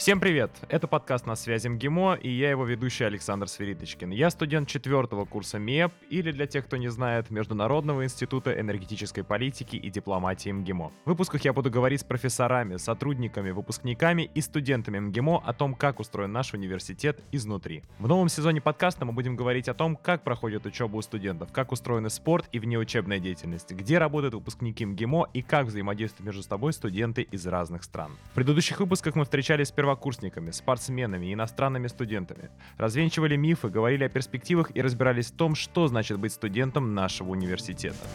Всем привет! Это подкаст «На связи МГИМО» и я его ведущий Александр Сверидочкин. Я студент четвертого курса МИЭП или, для тех, кто не знает, Международного института энергетической политики и дипломатии МГИМО. В выпусках я буду говорить с профессорами, сотрудниками, выпускниками и студентами МГИМО о том, как устроен наш университет изнутри. В новом сезоне подкаста мы будем говорить о том, как проходит учеба у студентов, как устроены спорт и внеучебная деятельность, где работают выпускники МГИМО и как взаимодействуют между собой студенты из разных стран. В предыдущих выпусках мы встречались сперва первокурсниками, спортсменами, иностранными студентами. Развенчивали мифы, говорили о перспективах и разбирались в том, что значит быть студентом нашего университета.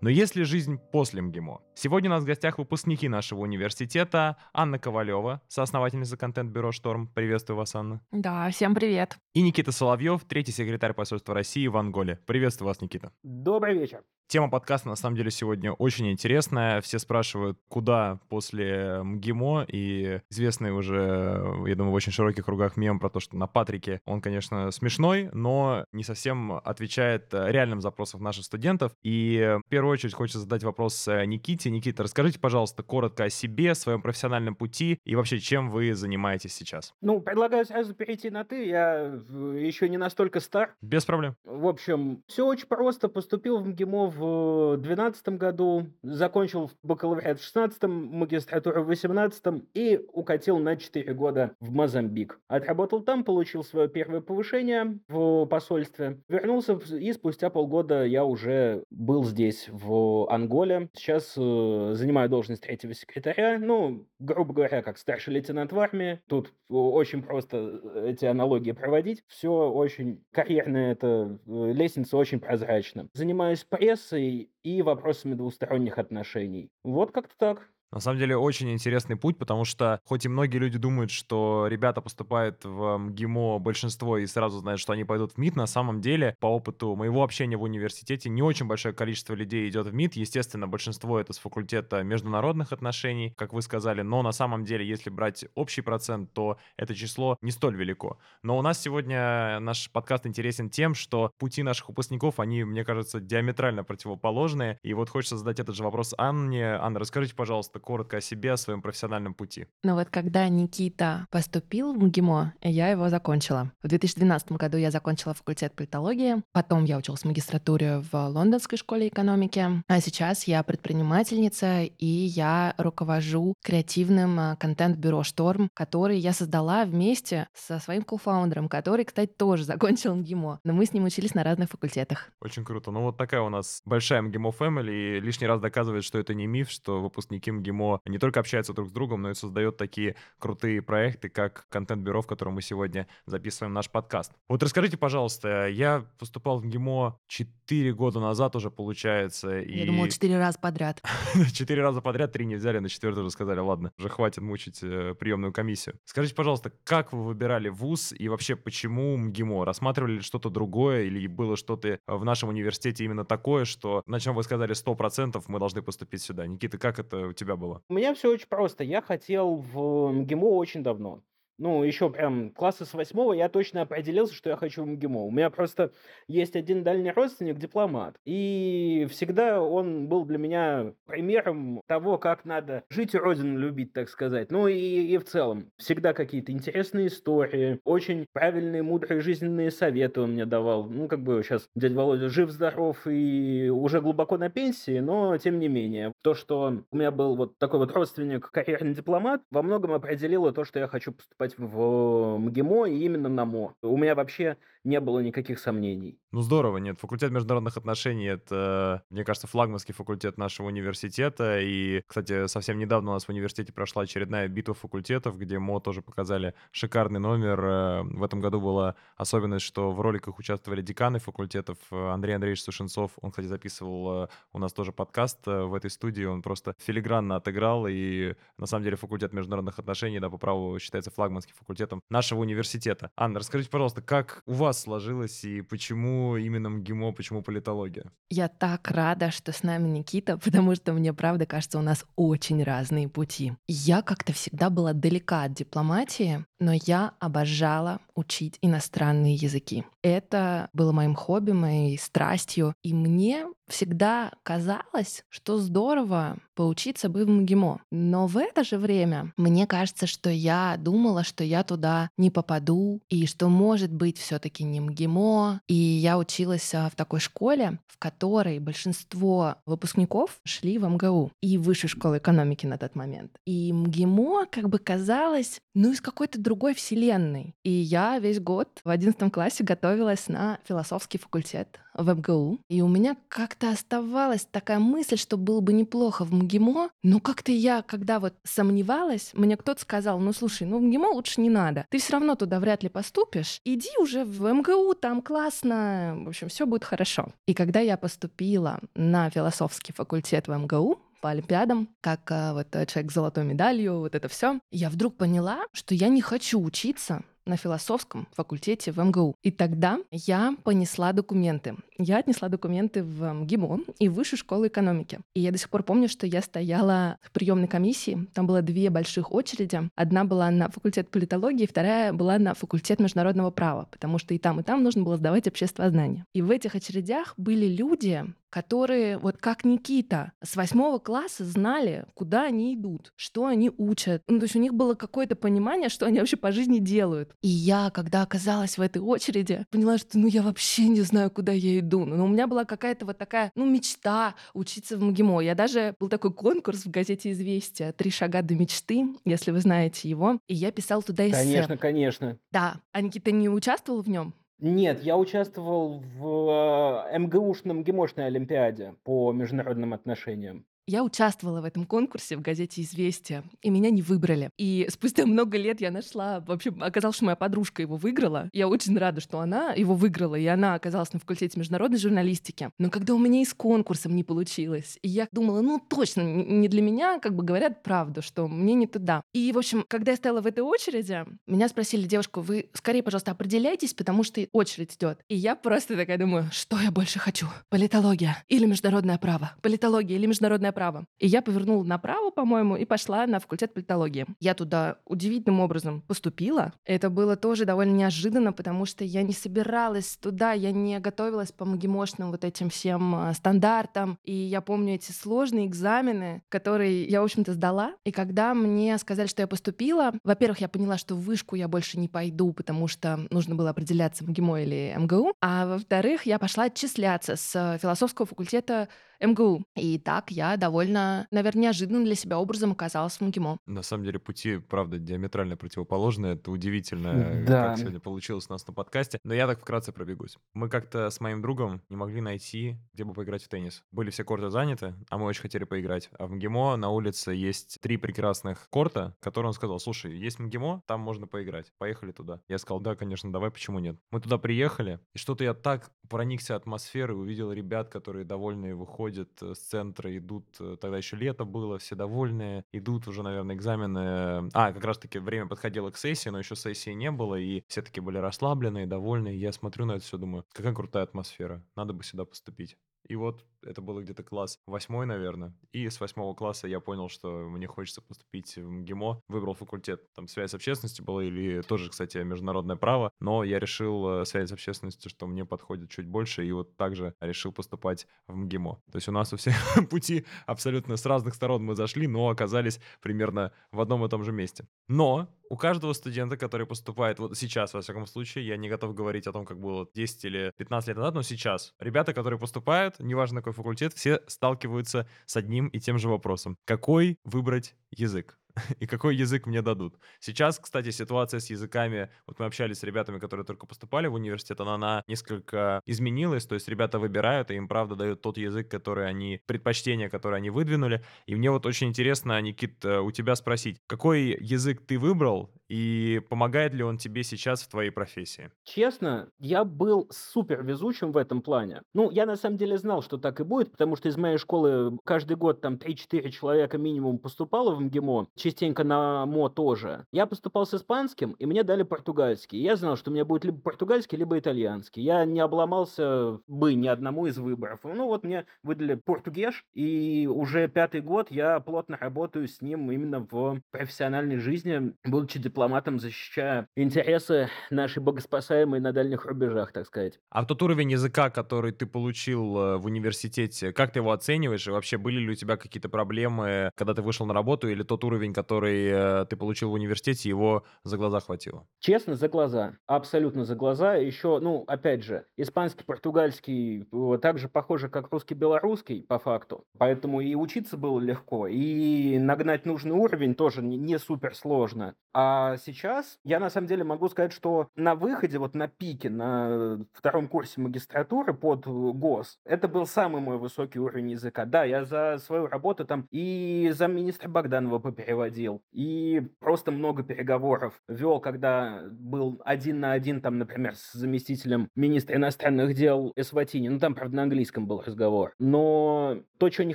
Но есть ли жизнь после МГИМО? Сегодня у нас в гостях выпускники нашего университета Анна Ковалева, соосновательница контент-бюро «Шторм». Приветствую вас, Анна. Да, всем привет. И Никита Соловьев, третий секретарь посольства России в Анголе. Приветствую вас, Никита. Добрый вечер. Тема подкаста на самом деле сегодня очень интересная. Все спрашивают, куда после МГИМО, и известный уже, я думаю, в очень широких кругах мем про то, что на Патрике он, конечно, смешной, но не совсем отвечает реальным запросам наших студентов. И в первую очередь хочется задать вопрос Никите. Никита, расскажите, пожалуйста, коротко о себе, своем профессиональном пути и вообще, чем вы занимаетесь сейчас. Ну, предлагаю сразу перейти на «ты». Я еще не настолько стар. Без проблем. В общем, все очень просто. Поступил в МГИМО в 2012 году, закончил бакалавриат в 16 магистратуру в 18 и укатил на 4 года в Мозамбик. Отработал там, получил свое первое повышение в посольстве, вернулся и спустя полгода я уже был здесь, в Анголе. Сейчас э, занимаю должность третьего секретаря, ну, грубо говоря, как старший лейтенант в армии. Тут очень просто э, эти аналогии проводить. Все очень карьерная эта э, лестница очень прозрачна. Занимаюсь прессой, прессой и вопросами двусторонних отношений. Вот как-то так. На самом деле очень интересный путь, потому что хоть и многие люди думают, что ребята поступают в МГИМО большинство и сразу знают, что они пойдут в МИД, на самом деле по опыту моего общения в университете не очень большое количество людей идет в МИД. Естественно, большинство это с факультета международных отношений, как вы сказали, но на самом деле, если брать общий процент, то это число не столь велико. Но у нас сегодня наш подкаст интересен тем, что пути наших выпускников, они, мне кажется, диаметрально противоположные. И вот хочется задать этот же вопрос Анне. Анна, расскажите, пожалуйста, коротко о себе, о своем профессиональном пути. Ну вот когда Никита поступил в МГИМО, я его закончила. В 2012 году я закончила факультет политологии, потом я училась в магистратуре в Лондонской школе экономики, а сейчас я предпринимательница, и я руковожу креативным а, контент-бюро «Шторм», который я создала вместе со своим кофаундером, который, кстати, тоже закончил МГИМО, но мы с ним учились на разных факультетах. Очень круто. Ну вот такая у нас большая МГИМО фэмили, и лишний раз доказывает, что это не миф, что выпускники МГИМО МГИМО не только общаются друг с другом, но и создает такие крутые проекты, как контент-бюро, в котором мы сегодня записываем наш подкаст. Вот расскажите, пожалуйста, я поступал в МГИМО 4 года назад уже, получается. Я и... думала, 4 раза подряд. 4 раза подряд, 3 не взяли, на 4 уже сказали, ладно, уже хватит мучить э, приемную комиссию. Скажите, пожалуйста, как вы выбирали вуз и вообще почему МГИМО? Рассматривали ли что-то другое или было что-то в нашем университете именно такое, что на чем вы сказали 100% мы должны поступить сюда? Никита, как это у тебя было? У меня все очень просто. Я хотел в МГИМО очень давно ну, еще прям класса с восьмого я точно определился, что я хочу в МГИМО. У меня просто есть один дальний родственник, дипломат. И всегда он был для меня примером того, как надо жить и родину любить, так сказать. Ну и, и в целом. Всегда какие-то интересные истории, очень правильные, мудрые жизненные советы он мне давал. Ну, как бы сейчас дядя Володя жив-здоров и уже глубоко на пенсии, но тем не менее. То, что у меня был вот такой вот родственник, карьерный дипломат, во многом определило то, что я хочу поступать в МГИМО и именно на МО. У меня вообще не было никаких сомнений. Ну здорово, нет. Факультет международных отношений — это, мне кажется, флагманский факультет нашего университета. И, кстати, совсем недавно у нас в университете прошла очередная битва факультетов, где МО тоже показали шикарный номер. Э, в этом году была особенность, что в роликах участвовали деканы факультетов. Андрей Андреевич Сушенцов, он, кстати, записывал э, у нас тоже подкаст э, в этой студии. Он просто филигранно отыграл. И, на самом деле, факультет международных отношений, да, по праву считается флагманским факультетом нашего университета. Анна, расскажите, пожалуйста, как у вас вас сложилось и почему именно МГИМО, почему политология? Я так рада, что с нами Никита, потому что мне правда кажется, у нас очень разные пути. Я как-то всегда была далека от дипломатии, но я обожала учить иностранные языки. Это было моим хобби, моей страстью, и мне всегда казалось, что здорово поучиться бы в МГИМО. Но в это же время мне кажется, что я думала, что я туда не попаду, и что может быть все таки не МГИМО. И я училась а, в такой школе, в которой большинство выпускников шли в МГУ и высшую школу экономики на тот момент. И МГИМО как бы казалось, ну, из какой-то другой вселенной. И я весь год в одиннадцатом классе готовилась на философский факультет в МГУ. И у меня как-то оставалась такая мысль, что было бы неплохо в МГИМО, но как-то я, когда вот сомневалась, мне кто-то сказал, ну слушай, ну в МГИМО лучше не надо, ты все равно туда вряд ли поступишь, иди уже в МГУ, там классно, в общем, все будет хорошо. И когда я поступила на философский факультет в МГУ, по Олимпиадам, как а, вот человек с золотой медалью, вот это все, я вдруг поняла, что я не хочу учиться на философском факультете в МГУ. И тогда я понесла документы. Я отнесла документы в МГИМО и в Высшую школу экономики. И я до сих пор помню, что я стояла в приемной комиссии. Там было две больших очереди. Одна была на факультет политологии, вторая была на факультет международного права, потому что и там, и там нужно было сдавать общество знания. И в этих очередях были люди, которые, вот как Никита, с восьмого класса знали, куда они идут, что они учат. Ну, то есть у них было какое-то понимание, что они вообще по жизни делают. И я, когда оказалась в этой очереди, поняла, что ну я вообще не знаю, куда я иду. Но у меня была какая-то вот такая, ну, мечта учиться в МГИМО. Я даже был такой конкурс в газете «Известия» «Три шага до мечты», если вы знаете его. И я писал туда эссе. Конечно, конечно. Да. А Никита не участвовал в нем? Нет, я участвовал в э, МГУшном ГИМОшной олимпиаде по международным отношениям. Я участвовала в этом конкурсе в газете «Известия», и меня не выбрали. И спустя много лет я нашла... В общем, оказалось, что моя подружка его выиграла. Я очень рада, что она его выиграла, и она оказалась на факультете международной журналистики. Но когда у меня и с конкурсом не получилось, и я думала, ну точно, не для меня, как бы говорят правду, что мне не туда. И, в общем, когда я стояла в этой очереди, меня спросили, девушку, вы скорее, пожалуйста, определяйтесь, потому что очередь идет. И я просто такая думаю, что я больше хочу? Политология или международное право? Политология или международное право. И я повернула направо, по-моему, и пошла на факультет политологии. Я туда удивительным образом поступила. Это было тоже довольно неожиданно, потому что я не собиралась туда, я не готовилась по магимошным вот этим всем а, стандартам. И я помню эти сложные экзамены, которые я, в общем-то, сдала. И когда мне сказали, что я поступила, во-первых, я поняла, что в вышку я больше не пойду, потому что нужно было определяться, МГИМО или МГУ. А во-вторых, я пошла отчисляться с философского факультета МГУ. И так я довольно, наверное, неожиданно для себя образом оказалась в МГИМО. На самом деле пути, правда, диаметрально противоположные. Это удивительно, Да. как сегодня получилось у нас на подкасте. Но я так вкратце пробегусь. Мы как-то с моим другом не могли найти, где бы поиграть в теннис. Были все корты заняты, а мы очень хотели поиграть. А в МГИМО на улице есть три прекрасных корта, которые он сказал, слушай, есть МГИМО, там можно поиграть. Поехали туда. Я сказал, да, конечно, давай, почему нет. Мы туда приехали, и что-то я так проникся атмосферой, увидел ребят, которые довольные выходят э, с центра, идут, э, тогда еще лето было, все довольные, идут уже, наверное, экзамены. А, как раз-таки время подходило к сессии, но еще сессии не было, и все таки были расслабленные, довольные. Я смотрю на это все, думаю, какая крутая атмосфера, надо бы сюда поступить. И вот это было где-то класс восьмой, наверное. И с восьмого класса я понял, что мне хочется поступить в МГИМО. Выбрал факультет, там связь с общественностью была, или тоже, кстати, международное право. Но я решил э, связь с общественностью, что мне подходит чуть больше, и вот также решил поступать в МГИМО. То есть у нас у всех пути абсолютно с разных сторон мы зашли, но оказались примерно в одном и том же месте. Но у каждого студента, который поступает вот сейчас, во всяком случае, я не готов говорить о том, как было 10 или 15 лет назад, но сейчас, ребята, которые поступают, неважно какой факультет, все сталкиваются с одним и тем же вопросом. Какой выбрать язык? и какой язык мне дадут. Сейчас, кстати, ситуация с языками, вот мы общались с ребятами, которые только поступали в университет, она, она несколько изменилась, то есть ребята выбирают, и им, правда, дают тот язык, который они, предпочтение, которое они выдвинули. И мне вот очень интересно, Никит, э, у тебя спросить, какой язык ты выбрал, и помогает ли он тебе сейчас в твоей профессии? Честно, я был супер везучим в этом плане. Ну, я на самом деле знал, что так и будет, потому что из моей школы каждый год там 3-4 человека минимум поступало в МГИМО частенько на МО тоже. Я поступал с испанским, и мне дали португальский. Я знал, что у меня будет либо португальский, либо итальянский. Я не обломался бы ни одному из выборов. Ну вот мне выдали португеш, и уже пятый год я плотно работаю с ним именно в профессиональной жизни, будучи дипломатом, защищая интересы нашей богоспасаемой на дальних рубежах, так сказать. А тот уровень языка, который ты получил э, в университете, как ты его оцениваешь? И вообще были ли у тебя какие-то проблемы, когда ты вышел на работу, или тот уровень, который э, ты получил в университете, его за глаза хватило? Честно, за глаза. Абсолютно за глаза. Еще, ну, опять же, испанский, португальский э, также похоже, как русский, белорусский, по факту. Поэтому и учиться было легко, и нагнать нужный уровень тоже не, супер сложно. А сейчас я на самом деле могу сказать, что на выходе, вот на пике, на втором курсе магистратуры под ГОС, это был самый мой высокий уровень языка. Да, я за свою работу там и замминистра Богданова попереводил, и просто много переговоров вел, когда был один на один, там, например, с заместителем министра иностранных дел Эсватини. Ну, там, правда, на английском был разговор. Но то, чего не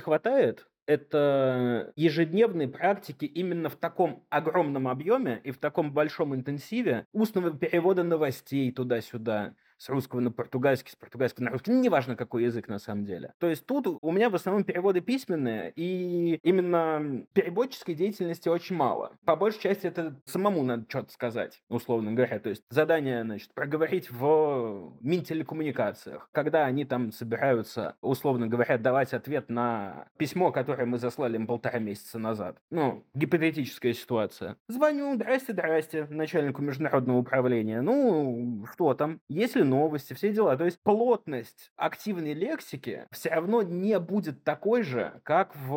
хватает, это ежедневные практики именно в таком огромном объеме и в таком большом интенсиве устного перевода новостей туда-сюда, с русского на португальский, с португальского на русский, ну, неважно, какой язык на самом деле. То есть тут у меня в основном переводы письменные, и именно переводческой деятельности очень мало. По большей части это самому надо что-то сказать, условно говоря. То есть задание, значит, проговорить в Минтелекоммуникациях, когда они там собираются, условно говоря, давать ответ на письмо, которое мы заслали им полтора месяца назад. Ну, гипотетическая ситуация. Звоню, здрасте, здрасте, начальнику международного управления. Ну, что там? Если новости, все дела. То есть плотность активной лексики все равно не будет такой же, как в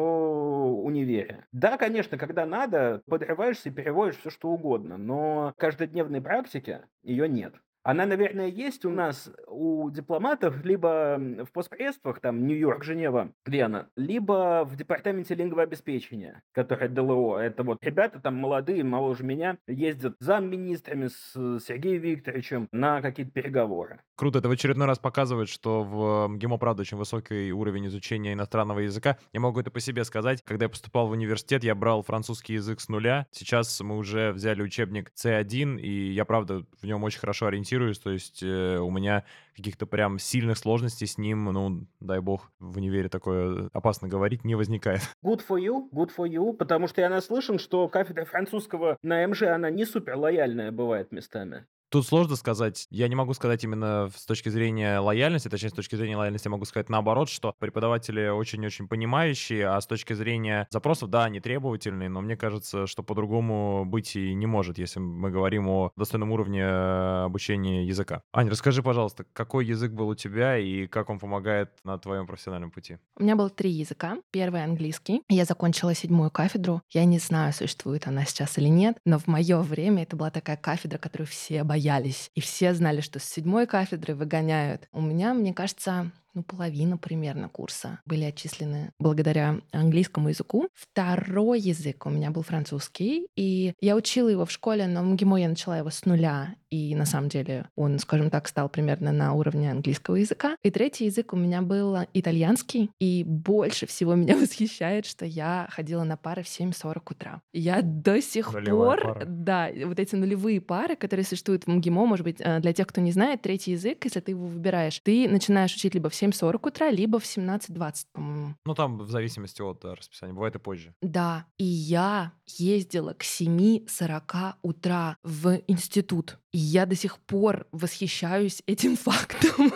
универе. Да, конечно, когда надо, подрываешься и переводишь все что угодно, но каждодневной практики ее нет. Она, наверное, есть у нас, у дипломатов, либо в постпредствах, там, Нью-Йорк, Женева, Вена, либо в департаменте лингвообеспечения, которое ДЛО. Это вот ребята там молодые, моложе меня, ездят замминистрами с Сергеем Викторовичем на какие-то переговоры. Круто, это в очередной раз показывает, что в МГИМО, правда, очень высокий уровень изучения иностранного языка. Я могу это по себе сказать. Когда я поступал в университет, я брал французский язык с нуля. Сейчас мы уже взяли учебник C1, и я, правда, в нем очень хорошо ориентируюсь ориентируюсь, то есть э, у меня каких-то прям сильных сложностей с ним, ну, дай бог, в универе такое опасно говорить, не возникает. Good for you, good for you, потому что я наслышан, что кафедра французского на МЖ, она не супер лояльная бывает местами. Тут сложно сказать. Я не могу сказать именно с точки зрения лояльности, точнее, с точки зрения лояльности я могу сказать наоборот, что преподаватели очень-очень понимающие, а с точки зрения запросов, да, они требовательные, но мне кажется, что по-другому быть и не может, если мы говорим о достойном уровне э, обучения языка. Аня, расскажи, пожалуйста, какой язык был у тебя и как он помогает на твоем профессиональном пути? У меня было три языка. Первый — английский. Я закончила седьмую кафедру. Я не знаю, существует она сейчас или нет, но в мое время это была такая кафедра, которую все боялись боялись. И все знали, что с седьмой кафедры выгоняют. У меня, мне кажется, ну, половина примерно курса были отчислены благодаря английскому языку. Второй язык у меня был французский, и я учила его в школе, но в МГИМО я начала его с нуля, и на самом деле он, скажем так, стал примерно на уровне английского языка. И третий язык у меня был итальянский, и больше всего меня восхищает, что я ходила на пары в 7.40 утра. Я до сих Нулевая пор, пара. да, вот эти нулевые пары, которые существуют в МГИМО, может быть, э, для тех, кто не знает, третий язык, если ты его выбираешь, ты начинаешь учить либо в 7.40 утра, либо в 17.20, по-моему. Ну, там в зависимости от да, расписания, бывает и позже. Да, и я ездила к 7.40 утра в институт. И я до сих пор восхищаюсь этим фактом.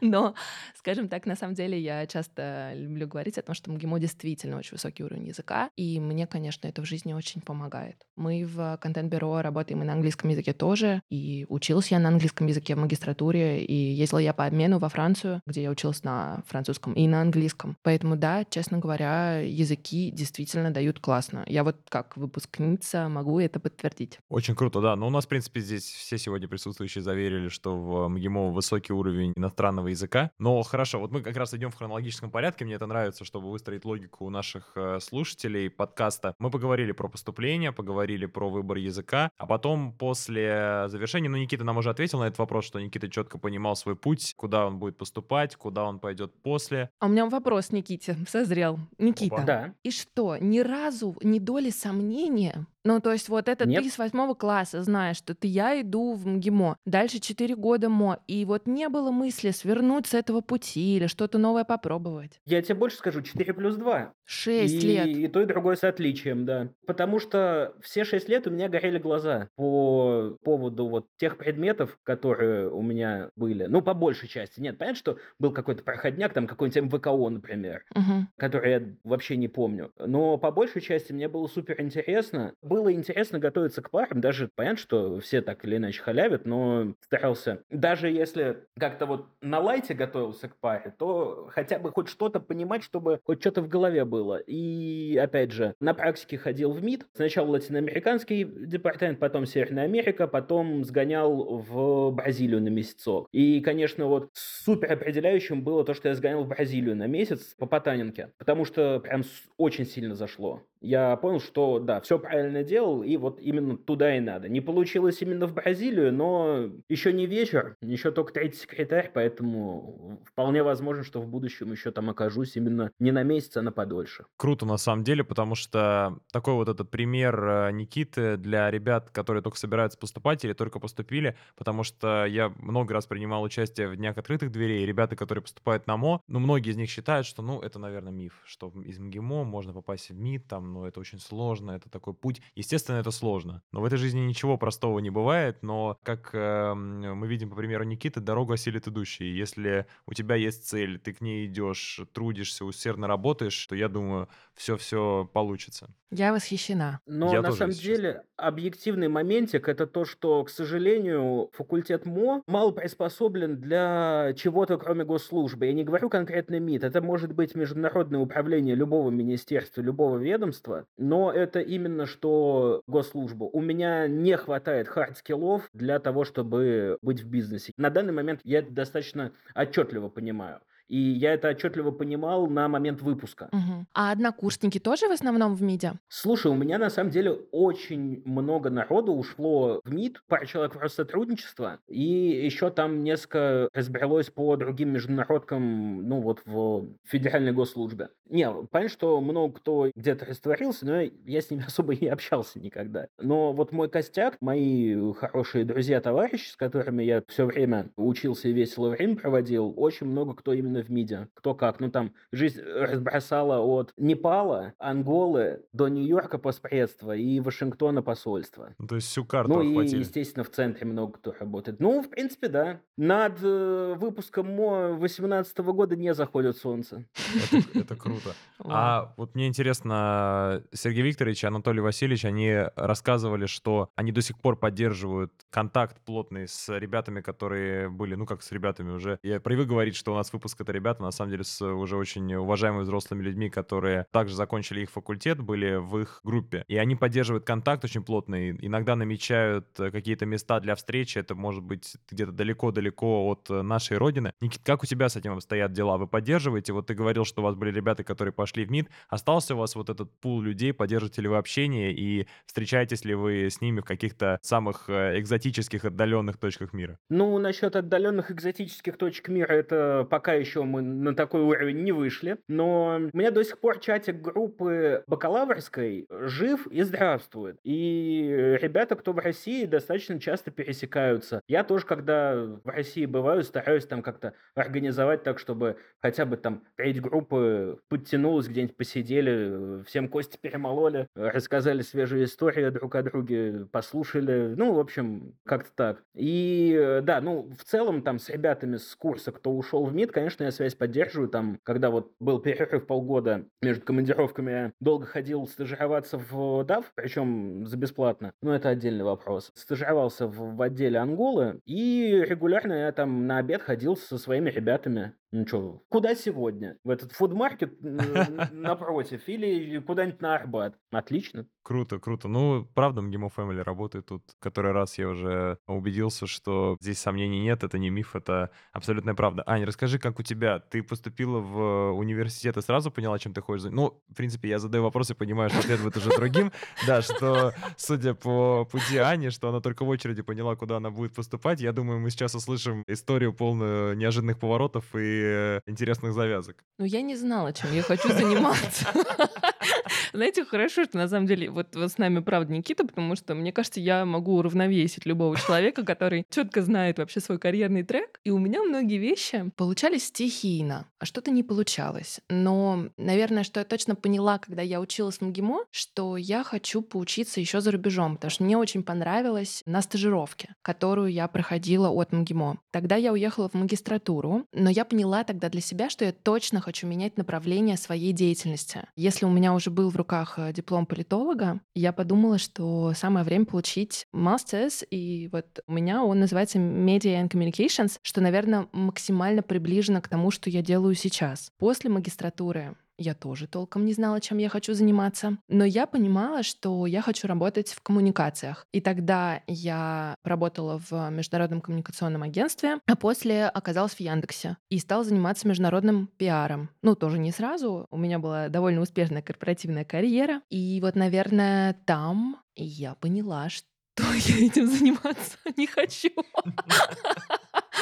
Но, скажем так, на самом деле я часто люблю говорить о том, что МГИМО действительно очень высокий уровень языка, и мне, конечно, это в жизни очень помогает. Мы в контент-бюро работаем и на английском языке тоже, и училась я на английском языке в магистратуре, и ездила я по обмену во Францию, где я училась на французском и на английском. Поэтому, да, честно говоря, языки действительно дают классно. Я вот как выпускница могу это подтвердить. Очень круто, да. Но у нас, в принципе, здесь все сегодня присутствующие заверили, что в МГИМО высокий уровень иностранного языка. Но хорошо, вот мы как раз идем в хронологическом порядке. Мне это нравится, чтобы выстроить логику у наших э, слушателей подкаста. Мы поговорили про поступление, поговорили про выбор языка, а потом после завершения, ну, Никита нам уже ответил на этот вопрос, что Никита четко понимал свой путь, куда он будет поступать, куда куда он пойдет после. А у меня вопрос Никите созрел. Никита, Да. и что, ни разу ни доли сомнения? Ну, то есть вот это Нет. ты с восьмого класса знаешь, что ты я иду в МГИМО, дальше четыре года МО, и вот не было мысли свернуть с этого пути или что-то новое попробовать. Я тебе больше скажу, 4 плюс 2. Шесть И, лет. и то, и другое с отличием, да. Потому что все 6 лет у меня горели глаза по поводу вот тех предметов, которые у меня были. Ну, по большей части. Нет, понятно, что был какой-то проходняк, там какой-нибудь МВКО, например, Мгм. который я вообще не помню. Но по большей части мне было супер интересно. Было интересно готовиться к парам. Даже понятно, что все так или иначе халявят, но старался. Даже если как-то вот на лайте готовился к паре, то хотя бы хоть что-то понимать, чтобы хоть что-то в голове было. И опять же, на практике ходил в МИД. Сначала латиноамериканский департамент, потом Северная Америка, потом сгонял в Бразилию на месяцок. И, конечно, вот супер определяющим было то, что я сгонял в Бразилию на месяц по Потанинке, потому что прям очень сильно зашло. Я понял, что да, все правильно делал, и вот именно туда и надо. Не получилось именно в Бразилию, но еще не вечер, еще только третий секретарь, поэтому вполне возможно, что в будущем еще там окажусь именно не на месяц, а на подольше. Круто на самом деле, потому что такой вот этот пример э, Никиты для ребят, которые только собираются поступать или только поступили, потому что я много раз принимал участие в Днях открытых дверей, ребята, которые поступают на МО, ну, многие из них считают, что, ну, это, наверное, миф, что из МГИМО можно попасть в МИД, там, ну, это очень сложно, это такой путь. Естественно, это сложно, но в этой жизни ничего простого не бывает, но, как эм, мы видим по примеру Никиты, дорогу осилит идущий. И Если у тебя есть цель, ты к ней идешь, трудишься, усердно работаешь, то я думаю, все-все получится. Я восхищена. Но Я на самом деле объективный моментик это то, что, к сожалению, факультет МО мало приспособлен для чего-то, кроме госслужбы. Я не говорю конкретно МИД, это может быть международное управление любого министерства, любого ведомства, но это именно что госслужба. У меня не хватает hard skill ов для того, чтобы быть в бизнесе. На данный момент я достаточно отчетливо понимаю. И я это отчетливо понимал на момент выпуска. Мгм. А однокурсники тоже в основном в МИДе? Слушай, у меня на самом деле очень много народу ушло в МИД, пара человек в Россотрудничество, и еще там несколько разбрелось по другим международкам, ну вот в федеральной госслужбе. Не, понятно, что много кто где-то растворился, но я с ними особо и не общался никогда. Но вот мой костяк, мои хорошие друзья-товарищи, с которыми я все время учился и весело время проводил, очень много кто именно в МИДе. Кто как. Ну там жизнь разбросала от Непала, Анголы до Нью-Йорка постпредства и Вашингтона посольства. Ну, то есть всю карту Ну и, охватили. естественно, в центре много кто работает. Ну, в принципе, да. Над э, выпуском МО 2018 года не заходит солнце. Это, это круто. А вот мне интересно, Сергей Викторович и Анатолий Васильевич, они рассказывали, что они до сих пор поддерживают контакт плотный с ребятами, которые были, ну как с ребятами уже. Я привык говорить, что у нас выпуск это ребята, на самом деле с уже очень уважаемыми взрослыми людьми, которые также закончили их факультет, были в их группе. И они поддерживают контакт очень плотный, иногда намечают э, какие-то места для встречи, это может быть где-то далеко-далеко от нашей родины. Никит, как у тебя с этим обстоят дела? Вы поддерживаете? Вот ты говорил, что у вас были ребята, которые пошли в МИД. Остался у вас вот этот пул людей, поддерживаете ли вы общение и встречаетесь ли вы с ними в каких-то самых э, экзотических, отдаленных точках мира? Ну, насчет отдаленных экзотических точек мира, это пока еще мы на такой уровень не вышли. Но у меня до сих пор чатик группы бакалаврской жив и здравствует. И ребята, кто в России, достаточно часто пересекаются. Я тоже, когда в России бываю, стараюсь там как-то организовать так, чтобы хотя бы там треть группы подтянулась, где-нибудь посидели, всем кости перемололи, рассказали свежие истории друг о друге, послушали. Ну, в общем, как-то так. И да, ну, в целом там с ребятами с курса, кто ушел в МИД, конечно, я связь поддерживаю. Там, когда вот был перерыв полгода между командировками, долго ходил стажироваться в DAF, причем за бесплатно. Но это отдельный вопрос. Стажировался в, в отделе Анголы, и регулярно я там на обед ходил со своими ребятами. Ну что, куда сегодня? В этот фудмаркет напротив или куда-нибудь на Арбат? Отлично. Круто, круто. Ну, правда, МГИМО Family работает тут. Который раз я уже убедился, что здесь сомнений нет, это не миф, это абсолютная правда. Аня, расскажи, как у тебя? Ты поступила в университет и сразу поняла, чем ты хочешь? Ну, в принципе, я задаю вопрос и понимаю, что ответ будет уже другим. Да, что, судя по пути Ани, что она только в очереди поняла, куда она будет поступать. Я думаю, мы сейчас услышим историю полную неожиданных поворотов и и интересных завязок. Ну, я не знала, чем я хочу заниматься. Знаете, хорошо, что на самом деле вот, вот с нами правда Никита, потому что мне кажется, я могу уравновесить любого человека, который четко знает вообще свой карьерный трек. И у меня многие вещи получались стихийно, а что-то не получалось. Но, наверное, что я точно поняла, когда я училась в МГИМО, что я хочу поучиться еще за рубежом, потому что мне очень понравилось на стажировке, которую я проходила от МГИМО. Тогда я уехала в магистратуру, но я поняла тогда для себя, что я точно хочу менять направление своей деятельности. Если у меня уже был в руках э, диплом политолога, я подумала, что самое время получить masters, и вот у меня он называется Media and Communications, что, наверное, максимально приближено к тому, что я делаю сейчас. После магистратуры я тоже толком не знала, чем я хочу заниматься. Но я понимала, что я хочу работать в коммуникациях. И тогда я работала в международном коммуникационном агентстве, а после оказалась в Яндексе и стала заниматься международным пиаром. Ну, тоже не сразу. У меня была довольно успешная корпоративная карьера. И вот, наверное, там я поняла, что я этим заниматься не хочу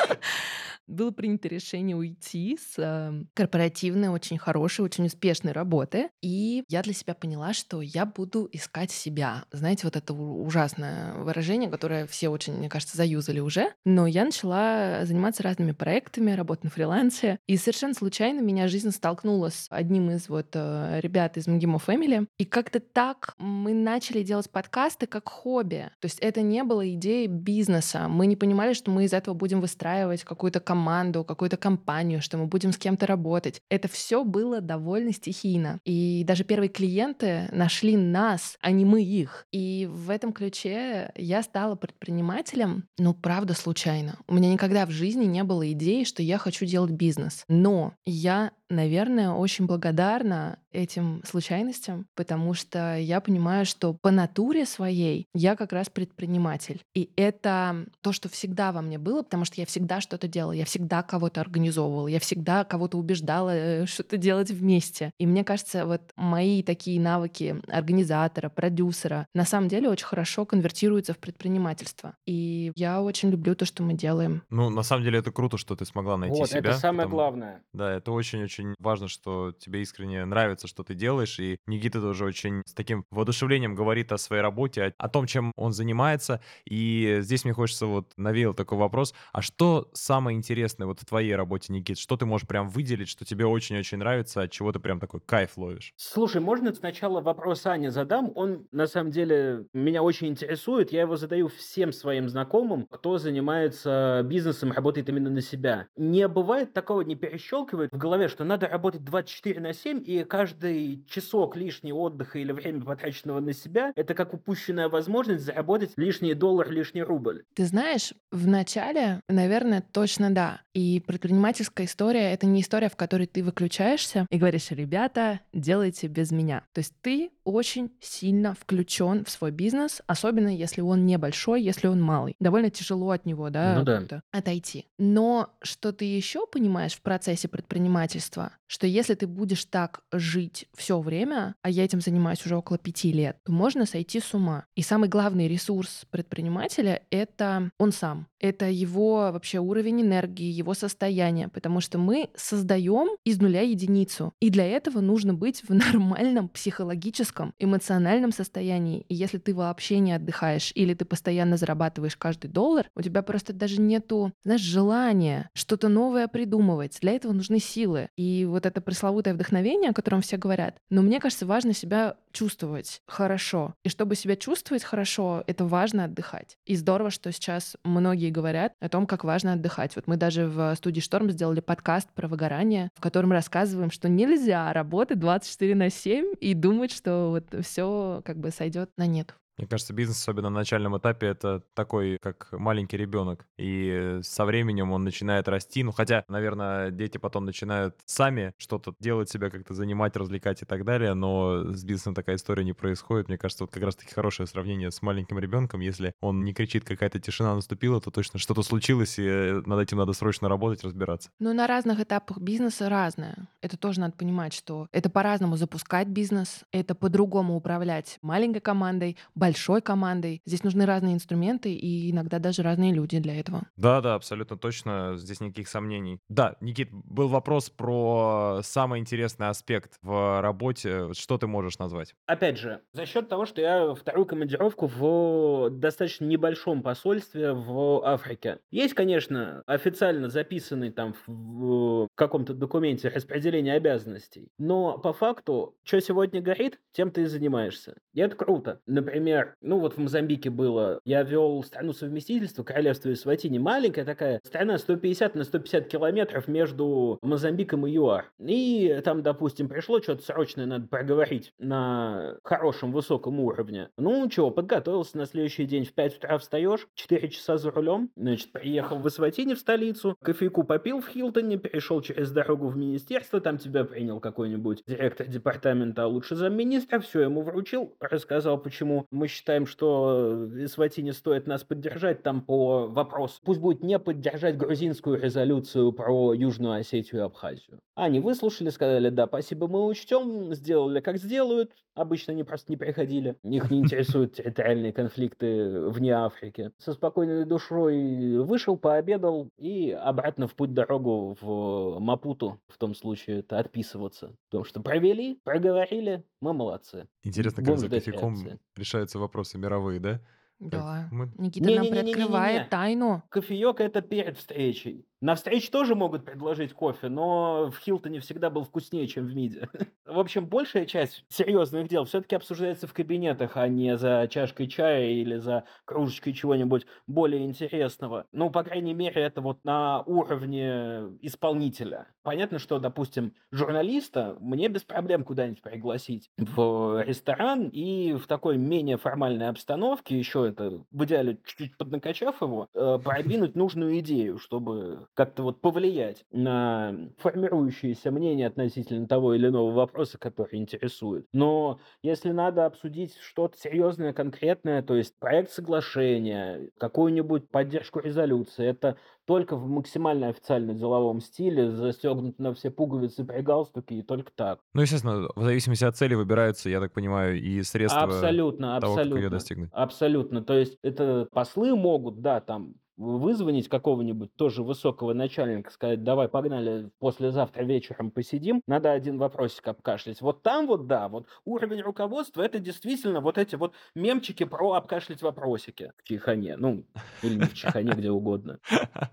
было принято решение уйти с э, корпоративной, очень хорошей, очень успешной работы. И я для себя поняла, что я буду искать себя. Знаете, вот это ужасное выражение, которое все очень, мне кажется, заюзали уже. Но я начала заниматься разными проектами, работать на фрилансе. И совершенно случайно меня жизнь столкнула с одним из вот э, ребят из МГИМО Family. И как-то так мы начали делать подкасты как хобби. То есть это не было идеей бизнеса. Мы не понимали, что мы из этого будем выстраивать какую-то команду команду, какую-то компанию, что мы будем с кем-то работать. Это все было довольно стихийно. И даже первые клиенты нашли нас, а не мы их. И в этом ключе я стала предпринимателем, ну, правда, случайно. У меня никогда в жизни не было идеи, что я хочу делать бизнес. Но я наверное, очень благодарна этим случайностям, потому что я понимаю, что по натуре своей я как раз предприниматель. И это то, что всегда во мне было, потому что я всегда что-то делала, я всегда кого-то организовывала, я всегда кого-то убеждала э, что-то делать вместе. И мне кажется, вот мои такие навыки организатора, продюсера на самом деле очень хорошо конвертируются в предпринимательство. И я очень люблю то, что мы делаем. Ну, на самом деле это круто, что ты смогла найти Вот, себя. это самое потому- главное. Да, это очень-очень важно, что тебе искренне нравится, что ты делаешь, и Никита тоже очень с таким воодушевлением говорит о своей работе, о том, чем он занимается, и здесь мне хочется вот навеял такой вопрос, а что самое интересное вот в твоей работе, Никит, что ты можешь прям выделить, что тебе очень-очень нравится, от чего ты прям такой кайф ловишь? Слушай, можно сначала вопрос Ане задам? Он, на самом деле, меня очень интересует. Я его задаю всем своим знакомым, кто занимается бизнесом, работает именно на себя. Не бывает такого, не перещелкивает в голове, что надо работать 24 на 7, и каждый часок лишнего отдыха или время, потраченного на себя, это как упущенная возможность заработать лишний доллар, лишний рубль. Ты знаешь, в начале, наверное, точно да. И предпринимательская история — это не история, в которой ты выключаешься и говоришь, ребята, делайте без меня. То есть ты очень сильно включен в свой бизнес, особенно если он небольшой, если он малый. Довольно тяжело от него, да, Ну да. отойти. Но что ты еще понимаешь в процессе предпринимательства, что если ты будешь так жить все время, а я этим занимаюсь уже около пяти лет, то можно сойти с ума. И самый главный ресурс предпринимателя — это он сам. Это его вообще уровень энергии, его состояние, потому что мы создаем из нуля единицу. И для этого нужно быть в нормальном психологическом, эмоциональном состоянии. И если ты вообще не отдыхаешь или ты постоянно зарабатываешь каждый доллар, у тебя просто даже нету, знаешь, желания что-то новое придумывать. Для этого нужны силы. И вот это пресловутое вдохновение, о котором все говорят. Но мне кажется, важно себя чувствовать хорошо. И чтобы себя чувствовать хорошо, это важно отдыхать. И здорово, что сейчас многие говорят о том, как важно отдыхать. Вот мы даже в студии Шторм сделали подкаст про выгорание, в котором рассказываем, что нельзя работать 24 на 7 и думать, что вот все как бы сойдет на нет. Мне кажется, бизнес, особенно на начальном этапе, это такой, как маленький ребенок. И со временем он начинает расти. Ну, хотя, наверное, дети потом начинают сами что-то делать, себя как-то занимать, развлекать и так далее. Но с бизнесом такая история не происходит. Мне кажется, вот как раз-таки хорошее сравнение с маленьким ребенком. Если он не кричит, какая-то тишина наступила, то точно что-то случилось, и над этим надо срочно работать, разбираться. Ну, на разных этапах бизнеса разное. Это тоже надо понимать, что это по-разному запускать бизнес, это по-другому управлять маленькой командой, большой командой. Здесь нужны разные инструменты и иногда даже разные люди для этого. Да, да, абсолютно точно. Здесь никаких сомнений. Да, Никит, был вопрос про самый интересный аспект в работе. Что ты можешь назвать? Опять же, за счет того, что я вторую командировку в достаточно небольшом посольстве в Африке. Есть, конечно, официально записанный там в каком-то документе распределение обязанностей, но по факту, что сегодня горит, тем ты и занимаешься. И это круто. Например, ну вот в Мозамбике было, я вел страну совместительства, королевство Исватини, маленькая такая страна, 150 на 150 километров между Мозамбиком и ЮАР. И там, допустим, пришло что-то срочное, надо проговорить на хорошем, высоком уровне. Ну, чего, подготовился на следующий день в 5 утра встаешь, 4 часа за рулем, значит, приехал в Исватини в столицу, кофейку попил в Хилтоне, перешел через дорогу в министерство, там тебя принял какой-нибудь директор департамента, а лучше замминистра, все ему вручил, рассказал, почему мы считаем, что Исватини стоит нас поддержать там по вопросу. Пусть будет не поддержать грузинскую резолюцию про Южную Осетию и Абхазию. Они выслушали, сказали, да, спасибо, мы учтем, сделали как сделают, обычно они просто не приходили, их не интересуют территориальные конфликты вне Африки. Со спокойной душой вышел, пообедал и обратно в путь дорогу в Мапуту, в том случае это отписываться. Потому что провели, проговорили, мы молодцы. Интересно, как за кофейком решаются вопросы мировые, да? Да. Мы... Никита нам приоткрывает тайну. Кофеек это перед встречей. На встрече тоже могут предложить кофе, но в Хилтоне всегда был вкуснее, чем в МИДе. В общем, большая часть серьезных дел все-таки обсуждается в кабинетах, а не за чашкой чая или за кружечкой чего-нибудь более интересного. Ну, по крайней мере, это вот на уровне исполнителя. Понятно, что, допустим, журналиста мне без проблем куда-нибудь пригласить в ресторан и в такой менее формальной обстановке, еще это в идеале чуть-чуть поднакачав его, э, продвинуть нужную идею, чтобы как-то вот повлиять на формирующееся мнение относительно того или иного вопроса, который интересует. Но если надо обсудить что-то серьезное, конкретное, то есть проект соглашения, какую-нибудь поддержку резолюции, это только в максимально официально деловом стиле, застегнут на все пуговицы при галстуке и только так. Ну, естественно, в зависимости от цели выбираются, я так понимаю, и средства абсолютно, того, абсолютно, как ее достигнуть. Абсолютно. То есть это послы могут, да, там вызвонить какого-нибудь тоже высокого начальника, сказать, давай, погнали, послезавтра вечером посидим, надо один вопросик обкашлять. Вот там вот, да, вот уровень руководства, это действительно вот эти вот мемчики про обкашлять вопросики в Чайхане, ну, или не в Чайхане, где угодно.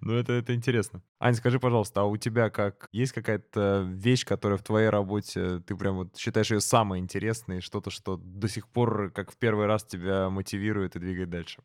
Ну, это, это интересно. Ань, скажи, пожалуйста, а у тебя как, есть какая-то вещь, которая в твоей работе, ты прям вот считаешь ее самой интересной, что-то, что до сих пор, как в первый раз тебя мотивирует и двигает дальше?